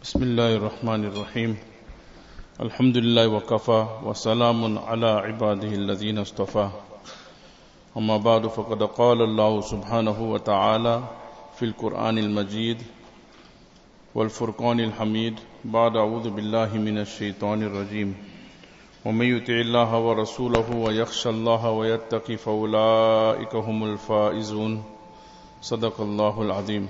بسم الله الرحمن الرحيم الحمد لله وكفى وسلام على عباده الذين اصطفى أما بعد، فقد قال الله سبحانه وتعالى في القرآن المجيد والفرقان الحميد بعد أعوذ بالله من الشيطان الرجيم ومن يطع الله ورسوله ويخشى الله ويتقي فأولئك هم الفائزون۔ صدق الله العظيم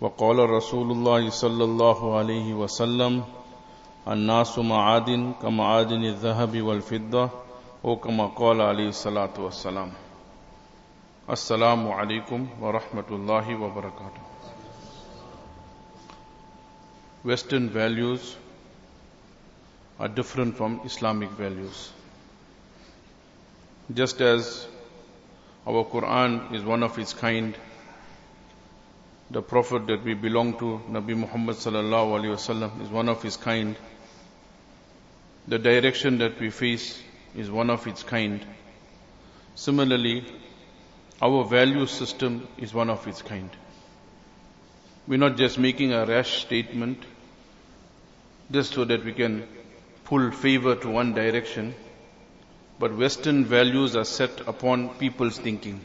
وقال رسول الله صلى الله عليه وسلم الناس معادن کا معادن الذهب والفضة وكما قال عليه الصلاة والسلام السلام عليكم ورحمة الله وبركاته Western values are different from Islamic values. Just as our Quran is one of its kind, the Prophet that we belong to, Nabi Muhammad sallallahu alaihi wasallam, is one of his kind. The direction that we face is one of its kind. Similarly, our value system is one of its kind. We're not just making a rash statement just so that we can pull favor to one direction, but Western values are set upon people's thinking.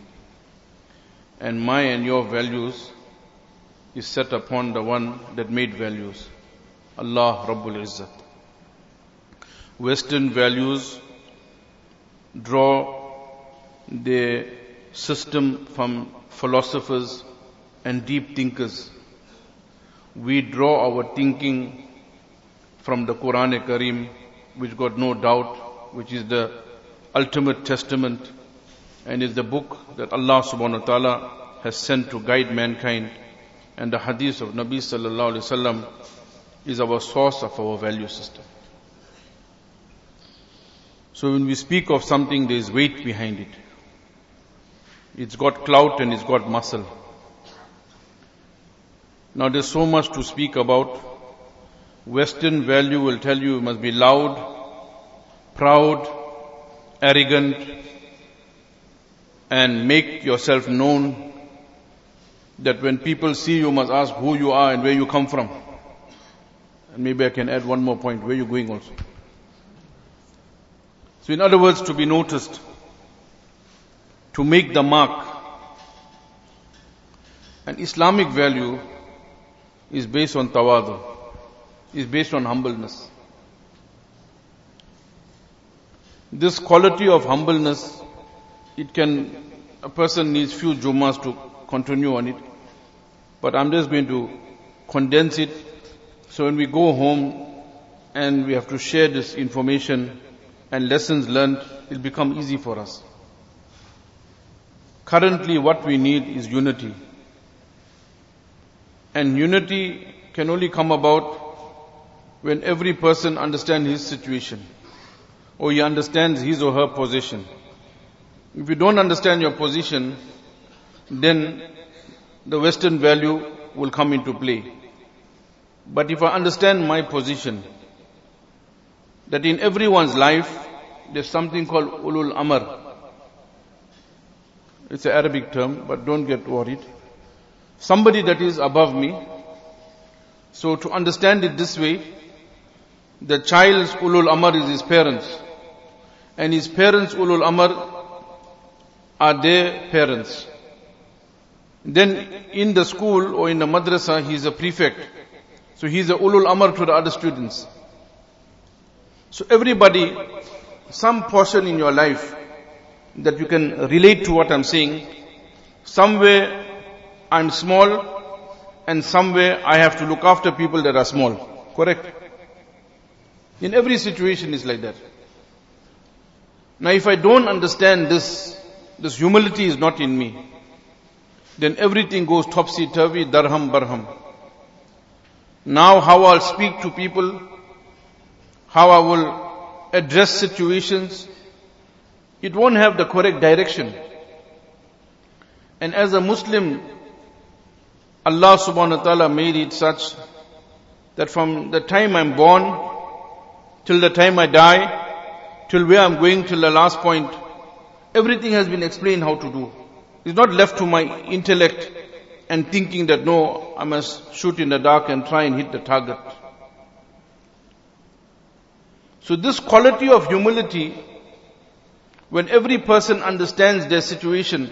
And my and your values is set upon the one that made values. Allah Rabbul Izzat. Western values draw their system from philosophers and deep thinkers. We draw our thinking from the Quran Kareem, which got no doubt, which is the ultimate testament and is the book that Allah subhanahu wa ta'ala has sent to guide mankind and the hadith of Nabi sallallahu alaihi wasallam is our source of our value system. So when we speak of something, there is weight behind it. It's got clout and it's got muscle. Now there's so much to speak about. Western value will tell you you must be loud, proud, arrogant, and make yourself known that when people see you must ask who you are and where you come from. And maybe I can add one more point, where you going also. So in other words, to be noticed, to make the mark. An Islamic value is based on tawadu, is based on humbleness. This quality of humbleness, it can, a person needs few jumas to continue on it. But I'm just going to condense it so when we go home and we have to share this information and lessons learned, it'll become easy for us. Currently what we need is unity. And unity can only come about when every person understands his situation or he understands his or her position. If you don't understand your position, then the Western value will come into play. But if I understand my position, that in everyone's life, there's something called ulul amr. It's an Arabic term, but don't get worried. Somebody that is above me. So to understand it this way, the child's ulul amr is his parents. And his parents' ulul amr are their parents. Then in the school or in the madrasa, he is a prefect. So he is a ulul amr to the other students. So everybody, some portion in your life that you can relate to what I'm saying, somewhere I'm small and somewhere I have to look after people that are small. Correct? In every situation is like that. Now if I don't understand this, this humility is not in me then everything goes topsy-turvy, darham, barham. Now how I'll speak to people, how I will address situations, it won't have the correct direction. And as a Muslim, Allah subhanahu wa ta'ala made it such that from the time I'm born till the time I die, till where I'm going till the last point, everything has been explained how to do. It's not left to my intellect and thinking that no, I must shoot in the dark and try and hit the target. So this quality of humility, when every person understands their situation,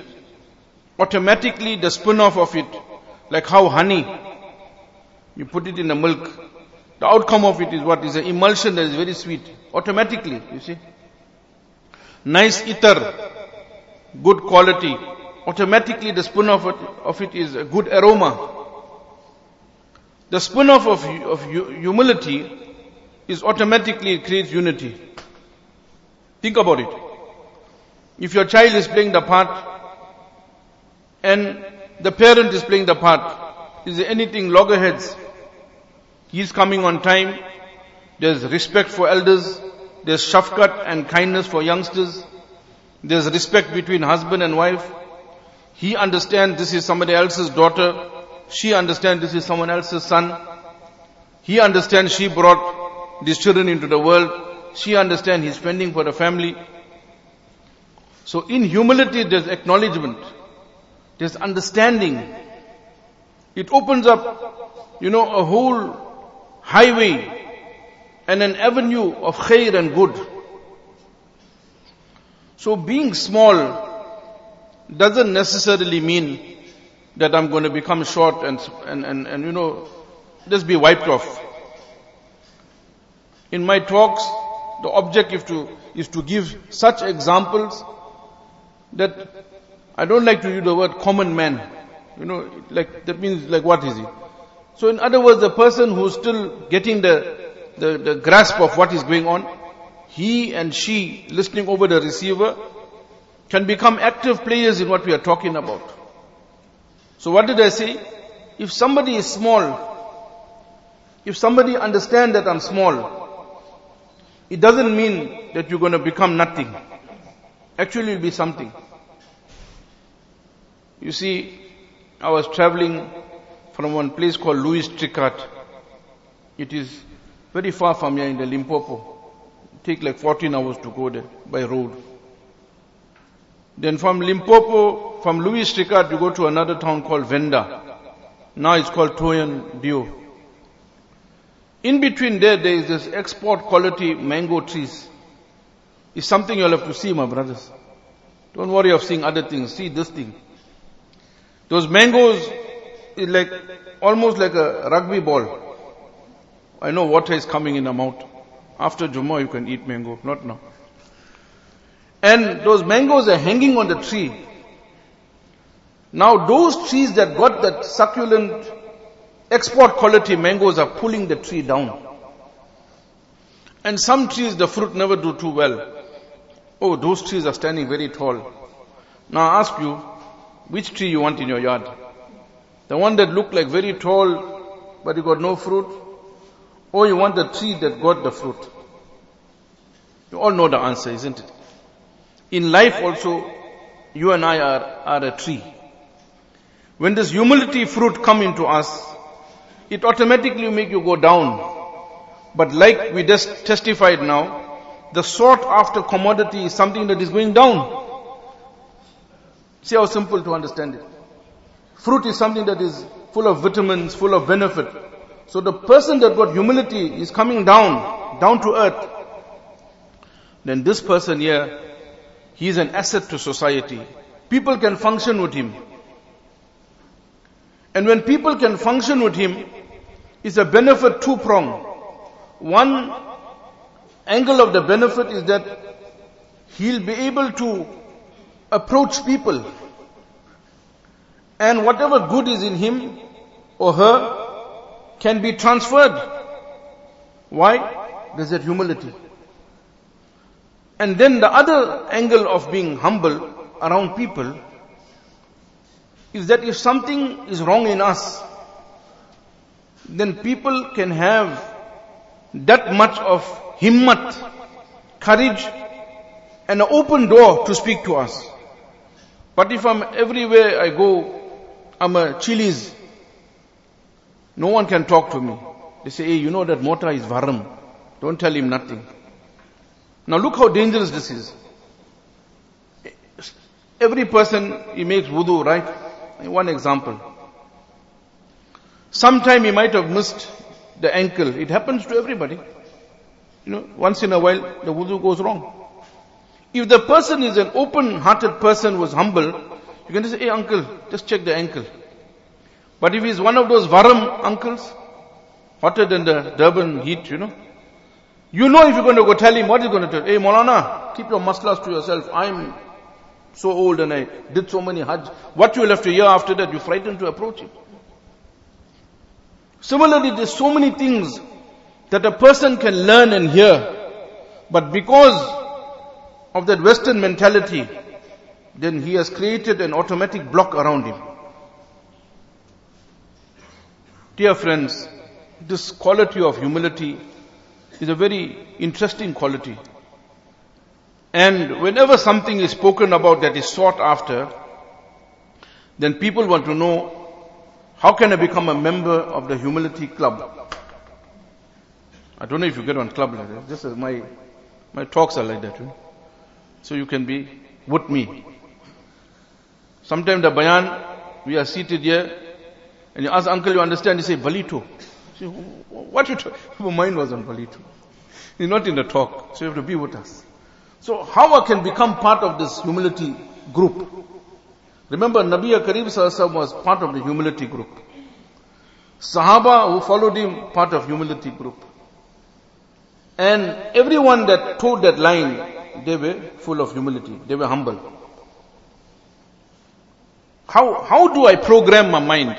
automatically the spin-off of it, like how honey, you put it in the milk, the outcome of it is what is an emulsion that is very sweet. Automatically, you see. Nice ether, good quality. Automatically the off of it, of it is a good aroma. The spin off of, of humility is automatically creates unity. Think about it. If your child is playing the part and the parent is playing the part, is there anything loggerheads? He's coming on time. There's respect for elders. There's shafkat and kindness for youngsters. There's respect between husband and wife. He understands this is somebody else's daughter. She understands this is someone else's son. He understands she brought these children into the world. She understands he's spending for the family. So in humility there's acknowledgement. There's understanding. It opens up, you know, a whole highway and an avenue of khair and good. So being small doesn't necessarily mean that I'm going to become short and, and, and, and you know, just be wiped off. In my talks, the objective to, is to give such examples that I don't like to use the word common man. You know, like, that means like what is it? So in other words, the person who's still getting the, the, the grasp of what is going on, he and she listening over the receiver can become active players in what we are talking about. So what did I say? If somebody is small, if somebody understands that I'm small, it doesn't mean that you're going to become nothing. Actually, you'll be something. You see, I was traveling from one place called Louis Trichardt. It is very far from here in the Limpopo. It take like 14 hours to go there by road. Then from Limpopo, from Louis Trichardt, you go to another town called Venda. Now it's called Thohoyandou. In between there, there is this export quality mango trees. It's something you'll have to see, my brothers. Don't worry of seeing other things. See this thing. Those mangoes, is like, almost like a rugby ball. I know water is coming in the mouth. After Jummah you can eat mango, not now. And those mangoes are hanging on the tree. Now those trees that got that succulent export quality mangoes are pulling the tree down. And some trees the fruit never do too well. Oh, those trees are standing very tall. Now I ask you, which tree you want in your yard? The one that looked like very tall, but you got no fruit? Or you want the tree that got the fruit? You all know the answer, isn't it? In life also, you and I are, are a tree. When this humility fruit come into us, it automatically make you go down. But like we just testified now, the sought after commodity is something that is going down. See how simple to understand it. Fruit is something that is full of vitamins, full of benefit. So the person that got humility is coming down, down to earth. Then this person here, he is an asset to society. People can function with him. And when people can function with him, it's a benefit two prong. One angle of the benefit is that he'll be able to approach people and whatever good is in him or her can be transferred. Why? There's that humility. And then the other angle of being humble around people is that if something is wrong in us, then people can have that much of himmat, courage, and an open door to speak to us. But if I'm everywhere I go, I'm a Chili's. No one can talk to me. They say, hey, you know that Mota is Varam. Don't tell him nothing. Now look how dangerous this is. Every person, he makes wudu, right? One example. Sometime he might have missed the ankle. It happens to everybody. You know, once in a while the wudu goes wrong. If the person is an open-hearted person who is humble, you can just say, hey uncle, just check the ankle. But if he's one of those varam uncles, hotter than the Durban heat, you know, you know if you're going to go tell him, what is going to tell? Hey Maulana, keep your muscles to yourself. I'm so old and I did so many hajj. What you have to hear after that, you're frightened to approach it. Similarly, there's so many things that a person can learn and hear. But because of that Western mentality, then he has created an automatic block around him. Dear friends, this quality of humility is a very interesting quality. And whenever something is spoken about that is sought after, then people want to know, how can I become a member of the humility club? I don't know if you get on club like that. This uh, is my, my talks are like that. Know? So you can be with me. Sometimes the bayan, we are seated here, and you ask uncle, you understand? He say, Ballito. Say, what you talk? My mind was on Ballito. He's not in the talk, so you have to be with us. So how I can become part of this humility group? Remember, Nabi Sallallahu was part of the humility group. Sahaba who followed him, part of humility group. And everyone that towed that line, they were full of humility. They were humble. How, how do I program my mind?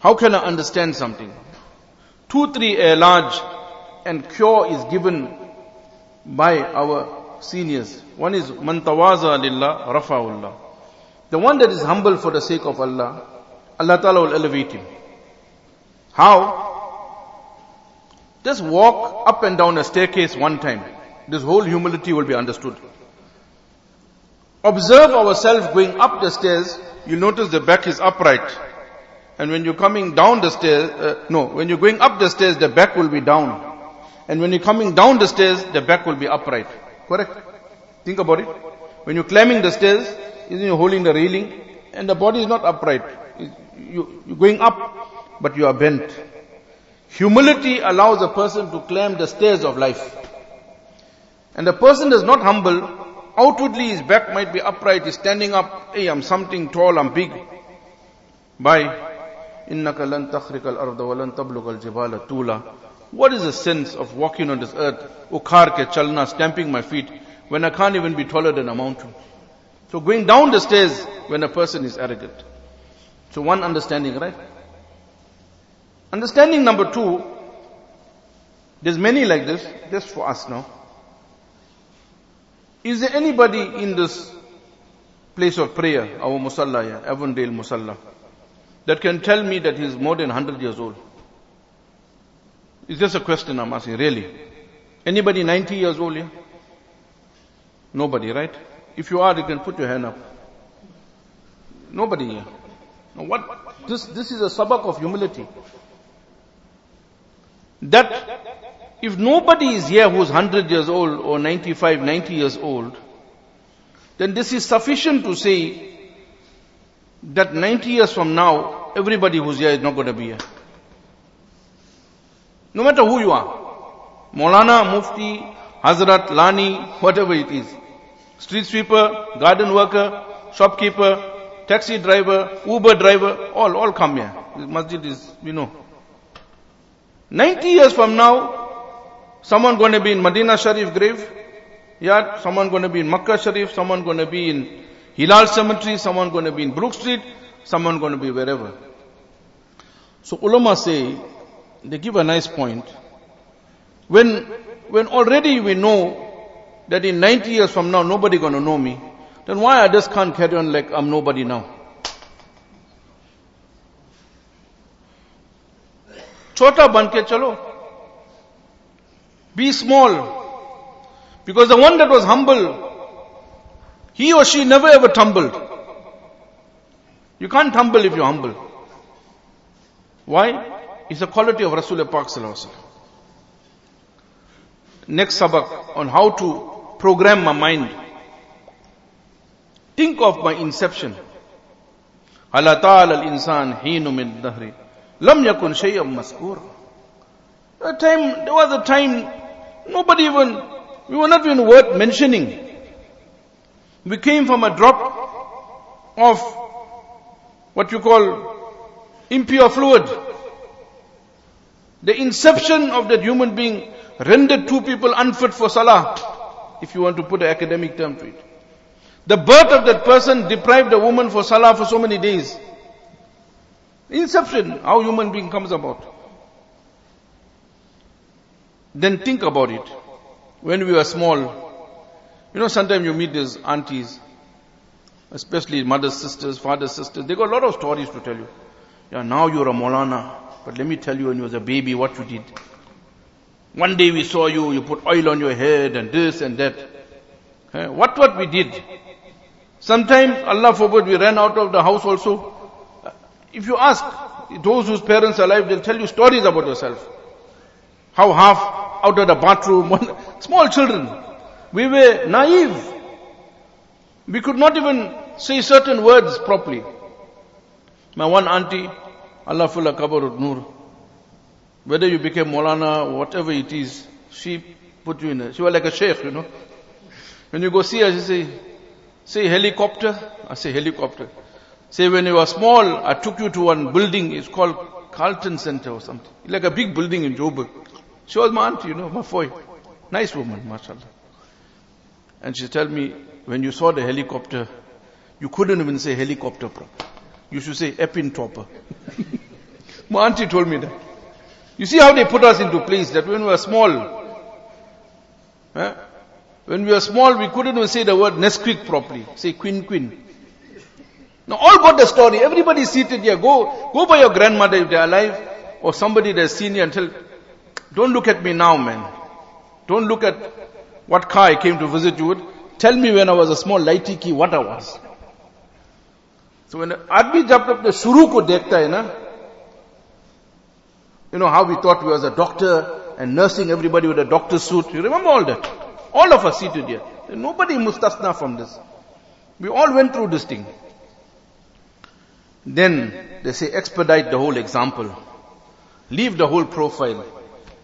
How can I understand something? Two, three large and cure is given by our seniors. One is mantawaza lillah rafa'ullah. The one that is humble for the sake of Allah, Allah Ta'ala will elevate him. How? Just walk up and down a staircase one time. This whole humility will be understood. Observe ourselves going up the stairs. You'll notice the back is upright. And when you're coming down the stairs, uh, no, when you're going up the stairs, the back will be down. And when you're coming down the stairs, the back will be upright. Correct? Think about it. When you're climbing the stairs, isn't you holding the railing? And the body is not upright. You, you're going up, but you are bent. Humility allows a person to climb the stairs of life. And the person is not humble, outwardly his back might be upright, he's standing up, hey, I'm something tall, I'm big. By إِنَّكَ لَن تَخْرِقَ الْأَرْضَ وَلَن تَبْلُغَ الْجِبَالَ طُولًا What is the sense of walking on this earth, ukhar ke chalna, stamping my feet, when I can't even be taller than a mountain? So going down the stairs when a person is arrogant. So one understanding, right? Understanding number two, there's many like this, just for us now. Is there anybody in this place of prayer, our musalla, yeah, Avondale musalla, That can tell me that he's more than 100 years old? It's just a question I'm asking, really. Anybody 90 years old here? Nobody, right? If you are, you can put your hand up. Nobody here. Now what, this, this is a sabak of humility. That if nobody is here who's 100 years old or 95, 90 years old, then this is sufficient to say that 90 years from now, everybody who's here is not going to be here. No matter who you are. Maulana, Mufti, Hazrat, Lani, whatever it is. Street sweeper, garden worker, shopkeeper, taxi driver, Uber driver, all, all come here. This masjid is, we know. 90 years from now, Someone going to be in Medina Sharif grave. Yeah, someone going to be in Makkah Sharif, someone going to be in Hilal Cemetery, someone going to be in Brook Street, someone going to be wherever. So ulama say, they give a nice point. When, when already we know that in 90 years from now nobody going to know me, then why I just can't carry on like I'm nobody now? Chota banke chalo. Be small. Because the one that was humble, he or she never ever tumbled. You can't tumble if you're humble. Why? It's a quality of Rasulullah Pak Next sabak on how to program my mind. Think of my inception. Al-insan hinu min dahri. Lam yakun shay'an maskur. A time, there was a time, nobody even, we were not even worth mentioning. We came from a drop of what you call impure fluid. The inception of that human being rendered two people unfit for salah, if you want to put an academic term to it. The birth of that person deprived a woman for salah for so many days. Inception, how human being comes about. Then think about it. When we were small, you know, sometimes you meet these aunties, especially mothers, sisters, fathers, sisters, they got a lot of stories to tell you. Yeah, now you're a Molana, but let me tell you when you was a baby what you did. One day we saw you, you put oil on your head and this and that. Eh, what what we did? Sometimes, Allah forbid, we ran out of the house also. If you ask those whose parents are alive, they'll tell you stories about yourself. How half out of the bathroom, small children. We were naive. We could not even say certain words properly. My one auntie, Allah fulla nur, whether you became Molana or whatever it is, she put you in a, she was like a sheikh, you know. When you go see her, she say, say helicopter, I say helicopter. Say when you were small, I took you to one building, it's called Carlton Center or something. Like a big building in Joburg. She was my auntie, you know, my boy. Nice woman, mashallah. And she tell me, when you saw the helicopter, you couldn't even say helicopter proper. You should say Epping-Topper. my auntie told me that. You see how they put us into place that when we were small, eh, when we were small, we couldn't even say the word Nesquik properly. Say Queen Queen. Now all got the story. Everybody seated here. Go, go by your grandmother if they're alive, or somebody that's seen you and tell, don't look at me now, man. Don't look at what car I came to visit you with. Tell me when I was a small lighty key what I was. So when आदमी जब अपने शुरू को देखता है ना you know how we thought we was a doctor and nursing everybody with a doctor's suit. You remember all that? All of us seated here. Nobody mustasna from this. We all went through this thing. Then they say expedite the whole example. Leave the whole profile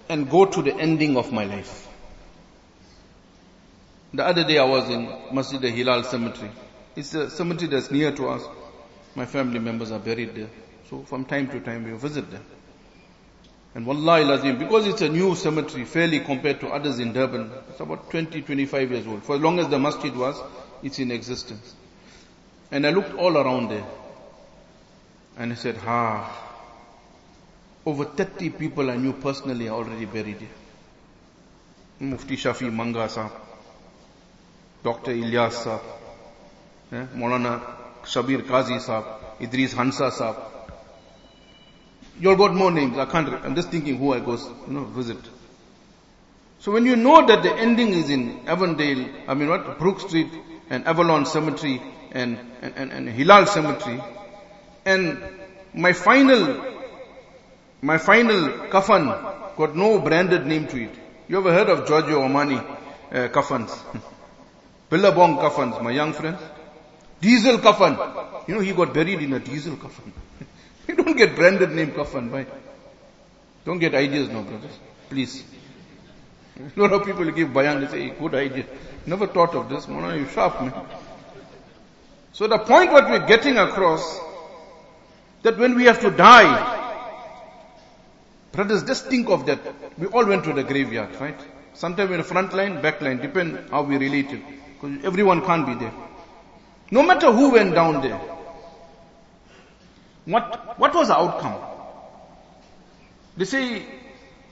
and go to the ending of my life. The other day I was in Masjid al-Hilal cemetery. It's a cemetery that's near to us. My family members are buried there. So from time to time we visit them. And wallahi lazim, because it's a new cemetery, fairly compared to others in Durban, it's about 20, 25 years old. For as long as the masjid was, it's in existence. And I looked all around there. And I said, ha, over 30 people I knew personally are already buried here. Mufti Shafi Manga Sahab, Dr. Ilyas Sahab, eh, Maulana Shabir Qazi Sahab, Idris Hansa Sahab. You all got more names. I can't, I'm just thinking who I go, you know, visit. So when you know that the ending is in Avondale, I mean what, Brook Street and Avalon Cemetery and, and, and, and Hilal Cemetery, and my final, my final kafan got no branded name to it. You ever heard of Giorgio Armani uh, kafans? Billabong kafans, my young friends. Diesel coffin. You know, he got buried in a diesel coffin. you don't get branded name coffin, right? Don't get ideas now, brothers. Please. A lot of people give bayan, they say, eh, good idea. Never thought of this. Mona, you sharp, man. So the point what we're getting across that when we have to die, brothers, just think of that. We all went to the graveyard, right? Sometimes in the front line, back line, depend how we relate it. Because everyone can't be there. No matter who went down there. What, what was the outcome? They say,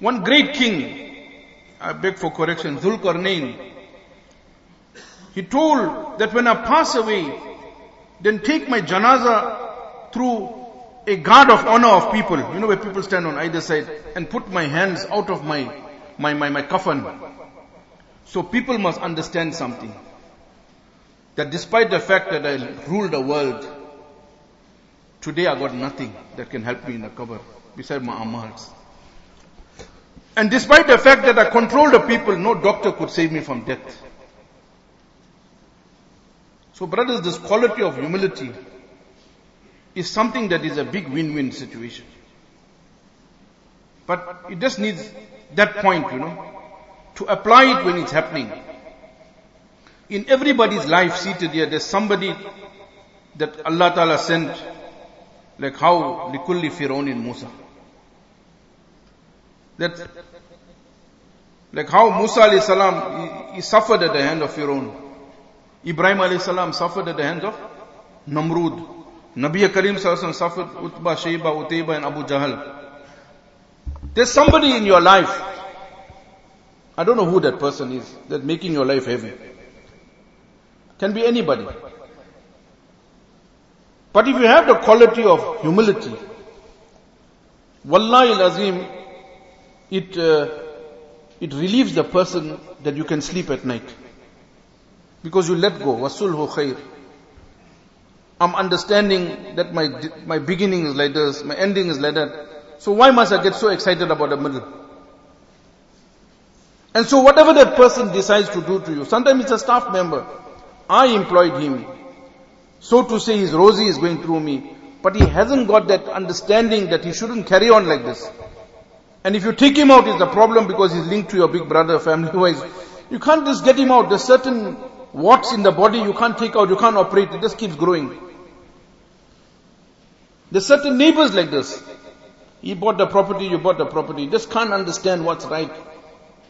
one great king, I beg for correction, Zulkarnain, he told that when I pass away, then take my janaza through a guard of honor of people, you know where people stand on either side, and put my hands out of my, my, my, my coffin. So people must understand something. That despite the fact that I ruled the world, today I got nothing that can help me in the cover, beside my amals. And despite the fact that I controlled the people, no doctor could save me from death. So brothers, this quality of humility is something that is a big win-win situation. But it just needs that point, you know, to apply it when it's happening. In everybody's life seated here, there's somebody that Allah Ta'ala sent, like how likulli Firaun in Musa. That, like how Musa alayhi salam, he, he suffered at the hand of Firaun. Ibrahim alayhi salam suffered at the hands of Namrud. Nabi Karim sallallahu suffered Utba, Shayba, Utayba and Abu Jahl. There's somebody in your life. I don't know who that person is that making your life heavy. Can be anybody. But if you have the quality of humility, Wallahi azim, it, uh, it relieves the person that you can sleep at night. Because you let go. Wasulhu khair. I'm understanding that my, my beginning is like this, my ending is like that. So why must I get so excited about the middle? And so whatever that person decides to do to you, sometimes it's a staff member. I employed him. So to say his rosy is going through me. But he hasn't got that understanding that he shouldn't carry on like this. And if you take him out, it's a problem because he's linked to your big brother family wise. You can't just get him out. There's certain warts in the body you can't take out, you can't operate, it just keeps growing. There's certain neighbors like this. He bought the property, you bought the property. Just can't understand what's right.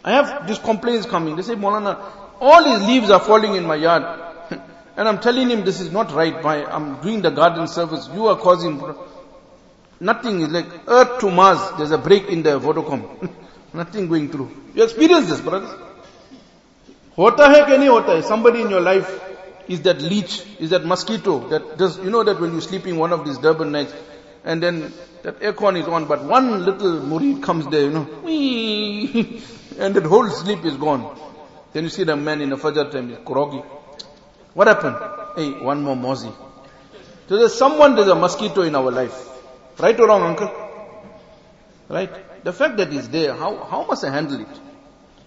I have these complaints coming. They say, Molana, all his leaves are falling in my yard. and I'm telling him this is not right. By I'm doing the garden service. You are causing nothing is like earth to Mars. There's a break in the Vodacom. nothing going through. You experience this, brothers. Hota hai ke nahi hota hai? Somebody in your life is that leech, is that mosquito that does, you know that when you're sleeping one of these Durban nights, and then that aircon is on, but one little murid comes there, you know, and that whole sleep is gone. Then you see the man in the Fajr time, is groggy. What happened? Hey, one more mozi. So there's someone, there's a mosquito in our life. Right or wrong, uncle? Right? The fact that he's there, how, how must I handle it?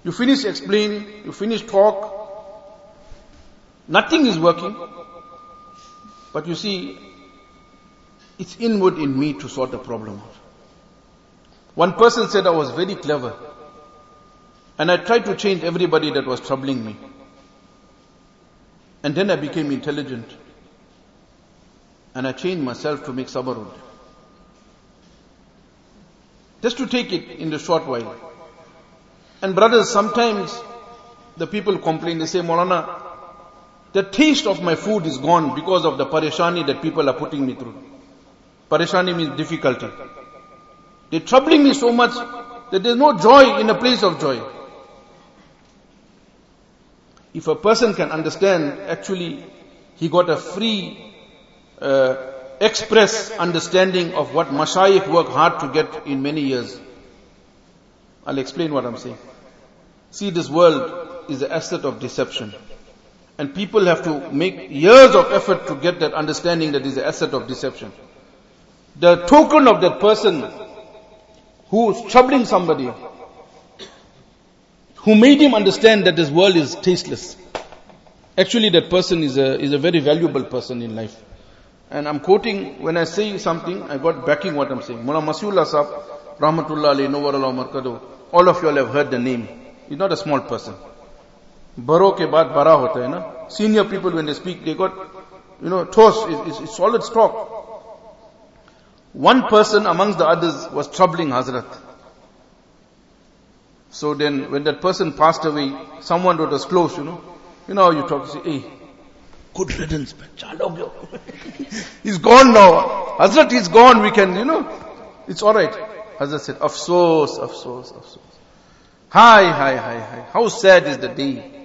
You finish explaining, you finish talk, nothing is working. But you see, it's inward in me to sort the problem out. One person said I was very clever. And I tried to change everybody that was troubling me. And then I became intelligent. And I changed myself to make sabarud. Just to take it in the short while. And brothers, sometimes the people complain, they say, Molana, the taste of my food is gone because of the parishani that people are putting me through. Parishani means difficulty. They're troubling me so much that there's no joy in a place of joy. If a person can understand, actually, he got a free, uh, express understanding of what mashayikh work hard to get in many years. I'll explain what I'm saying. See, this world is the asset of deception. And people have to make years of effort to get that understanding that is the asset of deception the token of that person who is troubling somebody, who made him understand that this world is tasteless. Actually, that person is a, is a very valuable person in life. And I'm quoting, when I say something, I got backing what I'm saying. Mullah Masiullah Sahab, Rahmatullah Ali, Novarallah Markado, all of you all have heard the name. He's not a small person. Baro ke baad bara hota hai na. Senior people when they speak, they got, you know, toast, it's, it's solid stock. One person amongst the others was troubling Hazrat. So then when that person passed away, someone that was close, you know, you know you talk, say, hey, good riddance, he's gone now. Hazrat is gone, we can, you know, it's alright. Hazrat said, "Of souls, of afsos, afsos, afsos. Hi, hi, hi, hi. How sad is the day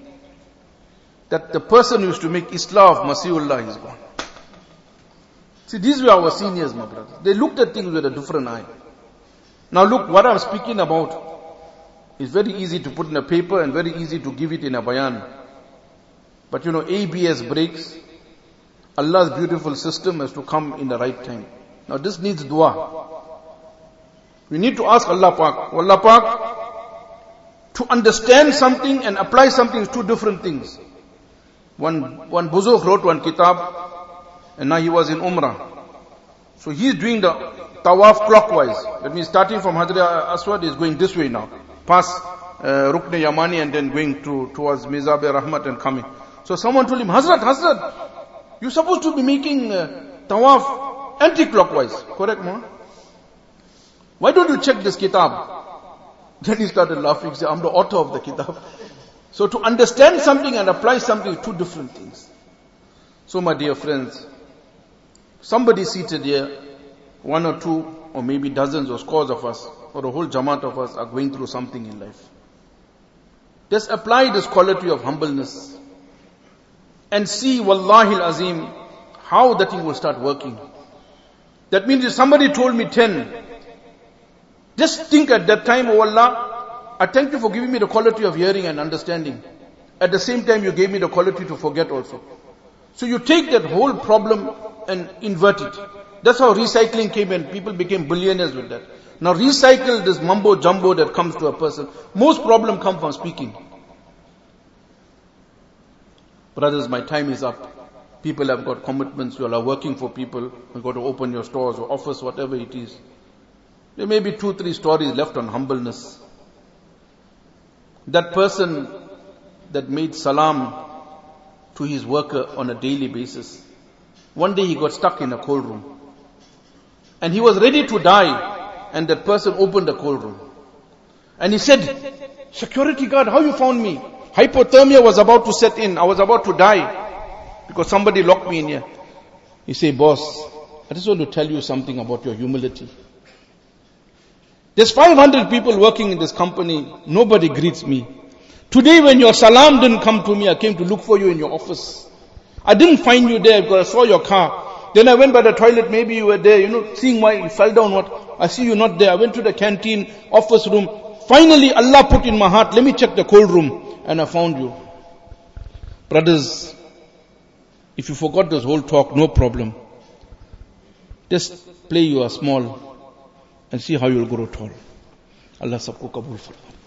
that the person who used to make Islah of Masiullah is gone. See, these were our seniors, my brothers. They looked at things with a different eye. Now look, what I'm speaking about is very easy to put in a paper and very easy to give it in a bayan. But you know, ABS brakes. Allah's beautiful system has to come in the right time. Now this needs dua. We need to ask Allah Pak, Allah Pak, to understand something and apply something is two different things. One, one Buzurg wrote one kitab, and now he was in Umrah. So he's doing the tawaf clockwise. That means starting from Hadra Aswad is going this way now. Past uh, Rukn Yamani and then going to, towards Mizab Rahmat and coming. So someone told him, Hazrat, Hazrat, you're supposed to be making uh, tawaf anti-clockwise. Correct, ma? Why don't you check this kitab? Then he started laughing. He said, I'm the author of the kitab. So to understand something and apply something two different things. So my dear friends, somebody seated here, one or two or maybe dozens or scores of us or a whole jamaat of us are going through something in life. Just apply this quality of humbleness and see wallahi azim how that thing will start working. That means if somebody told me 10, just think at that time, oh Allah, I thank you for giving me the quality of hearing and understanding. At the same time, you gave me the quality to forget also. So you take that whole problem and invert it. That's how recycling came and people became billionaires with that. Now recycle this mumbo jumbo that comes to a person. Most problem come from speaking. Brothers, my time is up. People have got commitments. You all are working for people. You've got to open your stores or office, whatever it is. There may be two, three stories left on humbleness. That person that made salam to his worker on a daily basis. One day he got stuck in a cold room. And he was ready to die. And that person opened the cold room. And he said, security guard, how you found me? Hypothermia was about to set in. I was about to die. Because somebody locked me in here. He said, boss, I just want to tell you something about your humility. There's 500 people working in this company. Nobody greets me. Today when your salam didn't come to me, I came to look for you in your office. I didn't find you there because I saw your car. Then I went by the toilet, maybe you were there, you know, seeing why you fell down what. I see you not there. I went to the canteen, office room. Finally Allah put in my heart, let me check the cold room. And I found you. Brothers, if you forgot this whole talk, no problem. Just play you a small and see how you'll grow tall. Allah sabko kabul farma.